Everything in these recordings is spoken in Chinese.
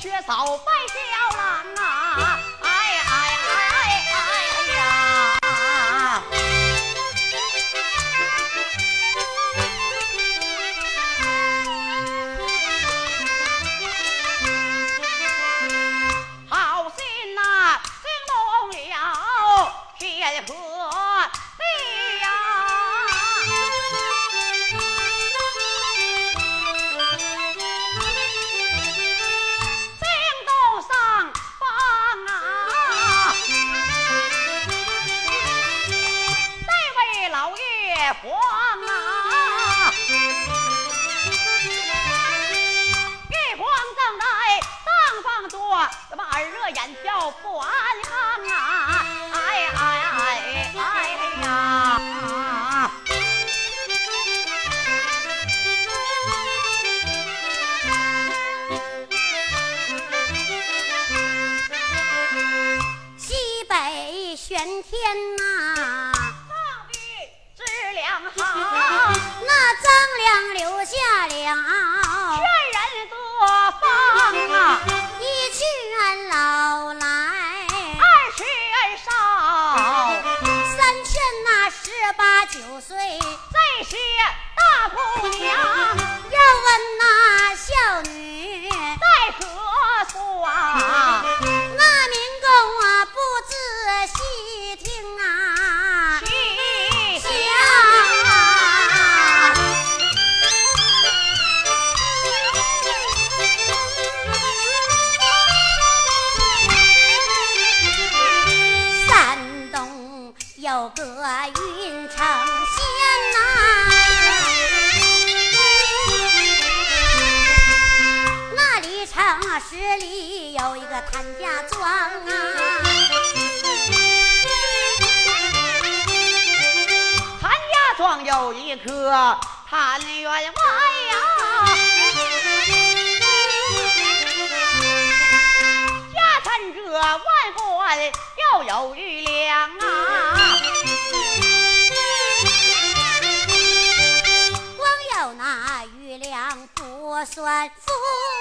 薛嫂拜见耳热眼跳不安康啊？岁，再是大姑娘。有一颗谭员外呀，家产这万贯要有余粮啊。光有那余粮不算富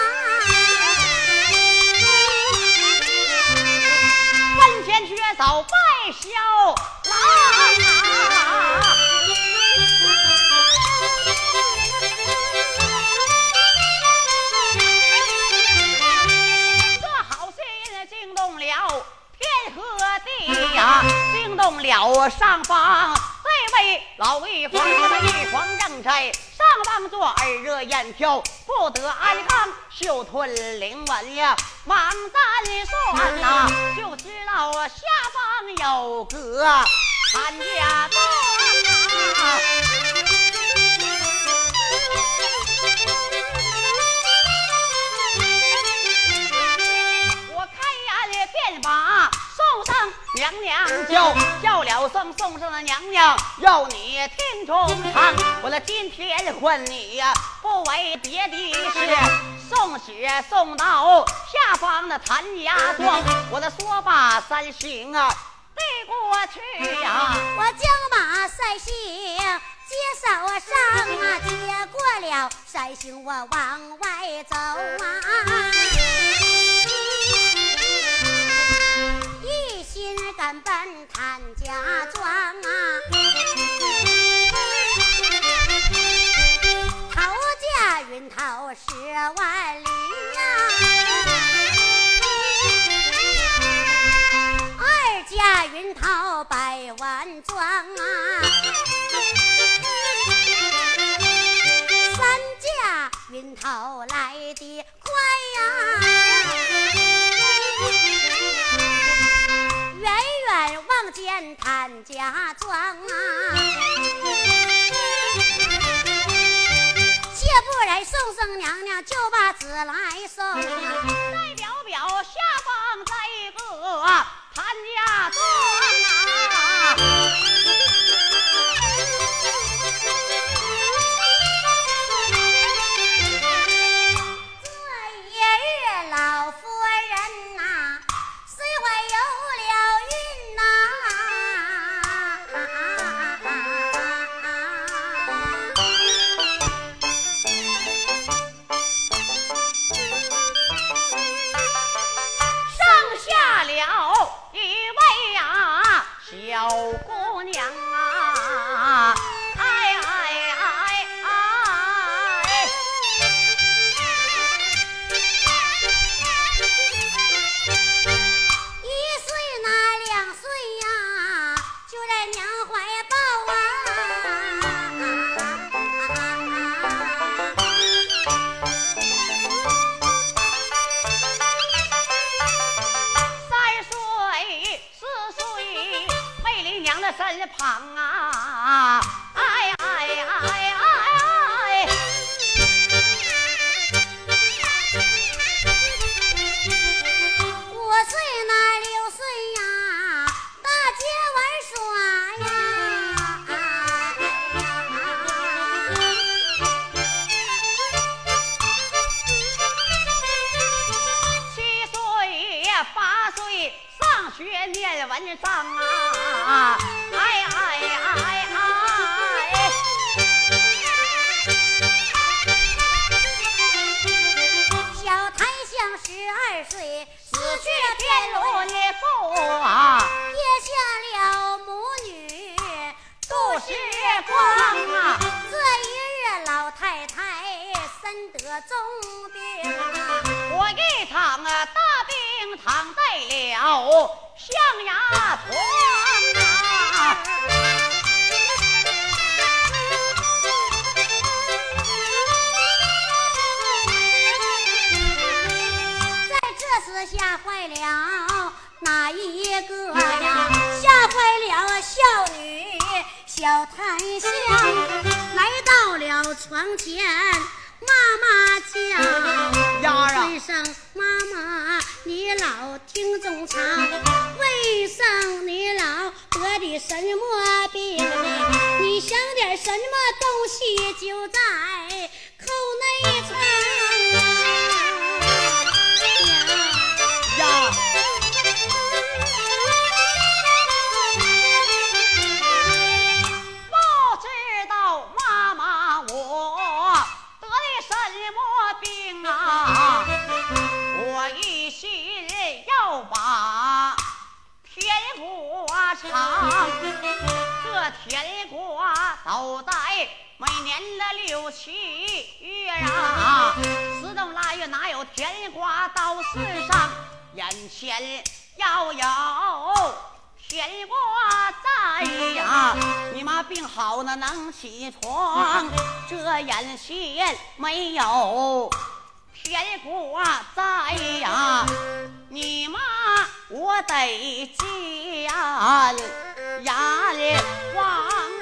啊。坟前缺少败小郎了上方这位老玉皇，他玉皇正斋上方坐，耳热眼跳，不得安康，袖吞灵文呀，忙赞算呐、就知道下方有个潘家庄啊。娘娘。叫，叫了声送上了娘娘，要你听中唱。我那今天婚你呀，不为别的事，送旨送到下方的谭家庄。我的说罢三行啊，递过去呀、我将马三行接手上啊，接过了三星我往外走啊，俺家庄啊，不来送送娘娘，就把纸来送啊。再表表下方这个谭家庄上啊。象牙床啊！在这时吓坏了哪一个呀？吓坏了孝女小檀香，来到了床前，妈妈叫一声妈妈，你老听众唱，问声你老得的什么病？你想点什么东西就在口内藏天国都在每年的六七月啊，十冬腊月哪有甜瓜到世上？眼前要有甜瓜在呀，你妈病好了能起床，这眼前没有甜瓜在呀，你妈我得见阎王啊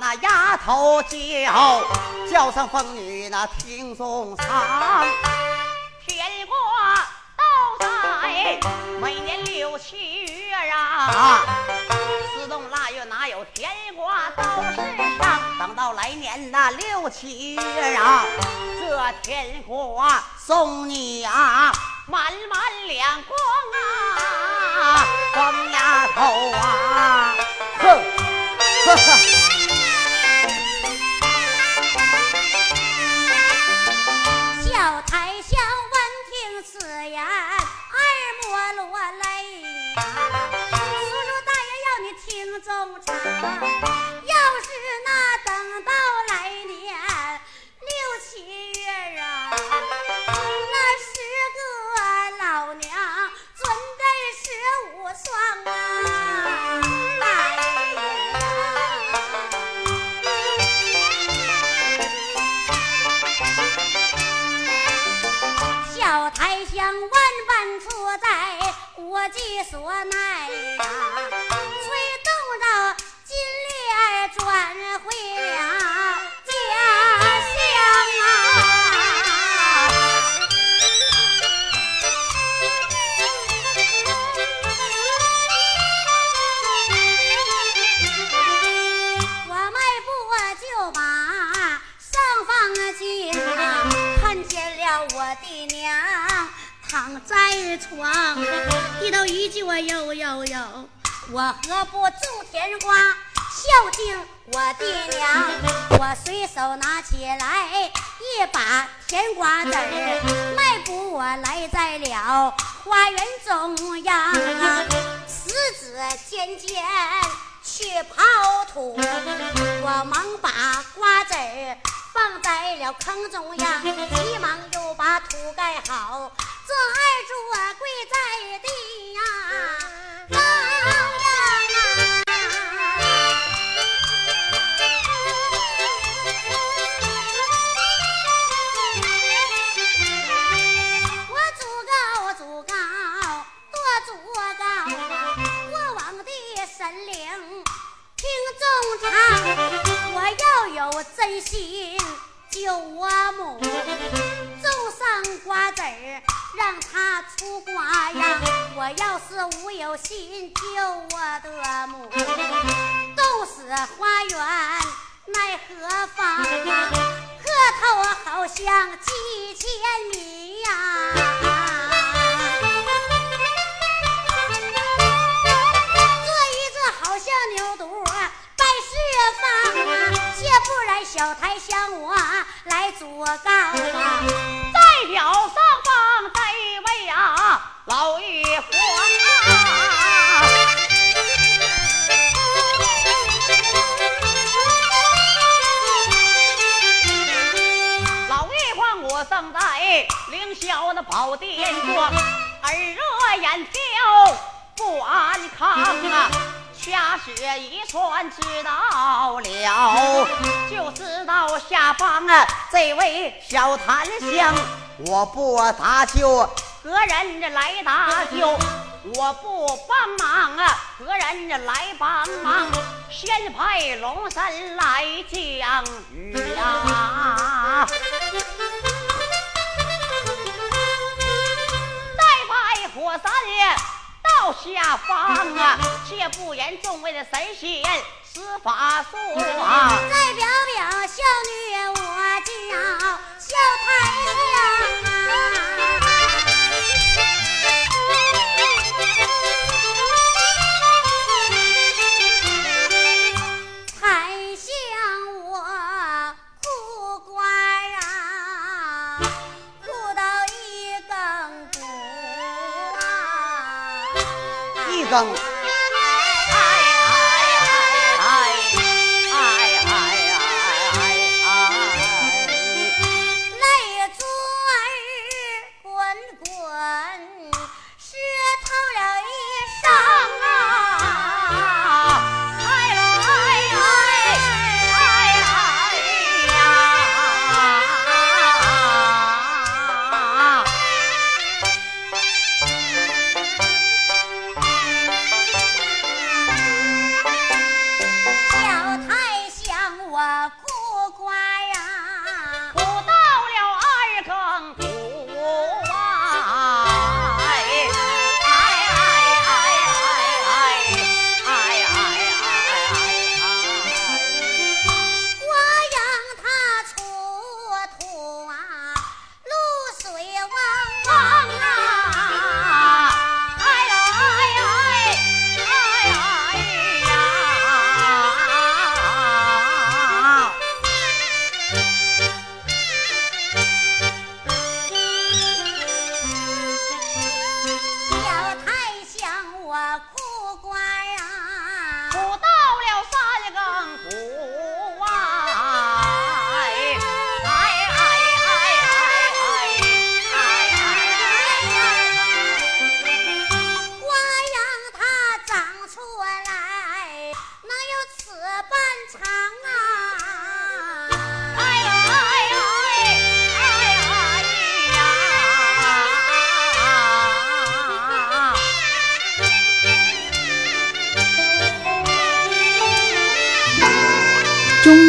那丫头叫，叫声疯女那听中唱。天瓜都在每年六七月啊，四冬腊月哪有甜瓜到世上？等到来年那六七月啊，这甜瓜送你啊满满两筐啊，疯丫头啊，哼，呵呵。此言，二莫落泪。叔叔大爷要你听衷肠，要是那等到来。所奈呀，催动着金莲儿转回了家乡啊！我迈步就把上房进啊，看见了我的娘。躺在床，低头一句我呦呦呦，我何不种甜瓜孝敬我爹娘？我随手拿起来一把甜瓜籽儿，迈步我来在了花园中央啊，十指尖尖去刨土，我忙把瓜籽儿。放在了坑中央，急忙又把土盖好，这二柱啊跪在地呀。出瓜呀我要是无有心救我的母冻死花园奈何方？啊个头好像几千米呀。这一子好像牛犊拜四方啊却不然小台香我来作告啊。代表上下方啊，这位小檀香，我不搭救，何人来搭救？我不帮忙啊，何人来帮忙？先派龙神来降雨呀。再拜火三爷。到下方啊，切不言众位的神仙施法术啊，再表表孝女我叫孝太娘啊。上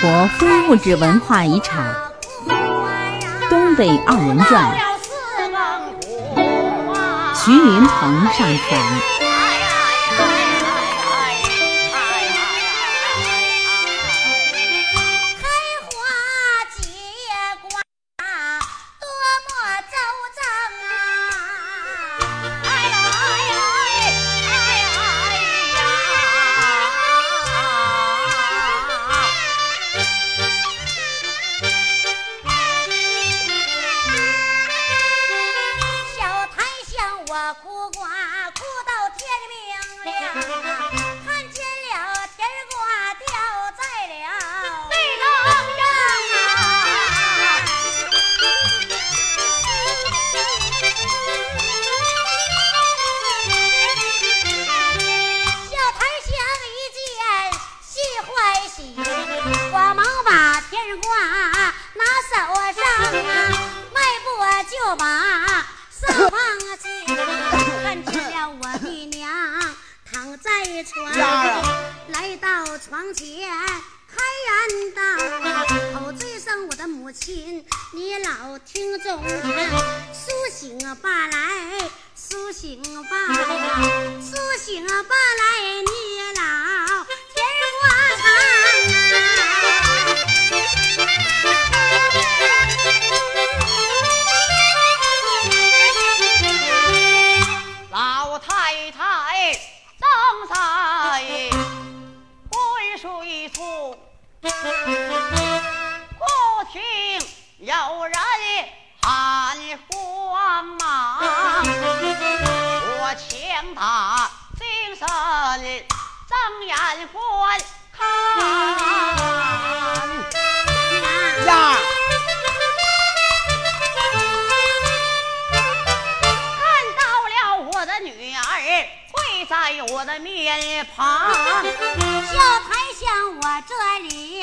国非物质文化遗产《东北二人转》，徐云鹏上传。旁，小台像我这里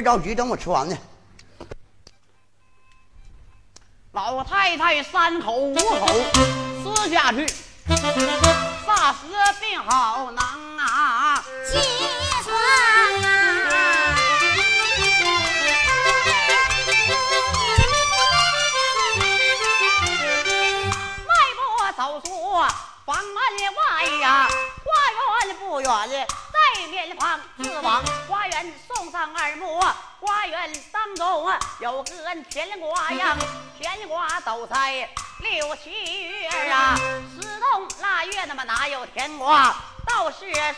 别着急，等我吃完呢。老太太三口五口吃下去，霎时病好难上二目。花园当中有个甜瓜呀，甜瓜都在六七月啊。十冬腊月，那么哪有甜瓜到世上啊？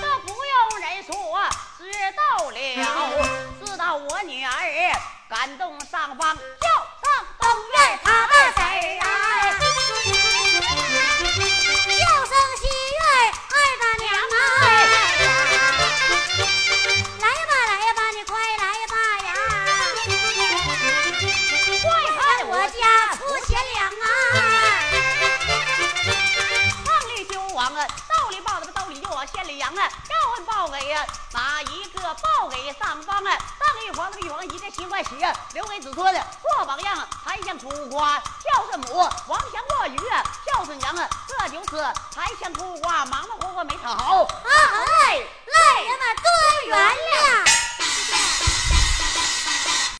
这不用人说，知道了。知道我女儿感动上方。留给子孙的做榜样还像土瓜孝顺母王祥过雨孝顺娘啊这就是还像土瓜忙忙活活没讨好好来，人们儿多原谅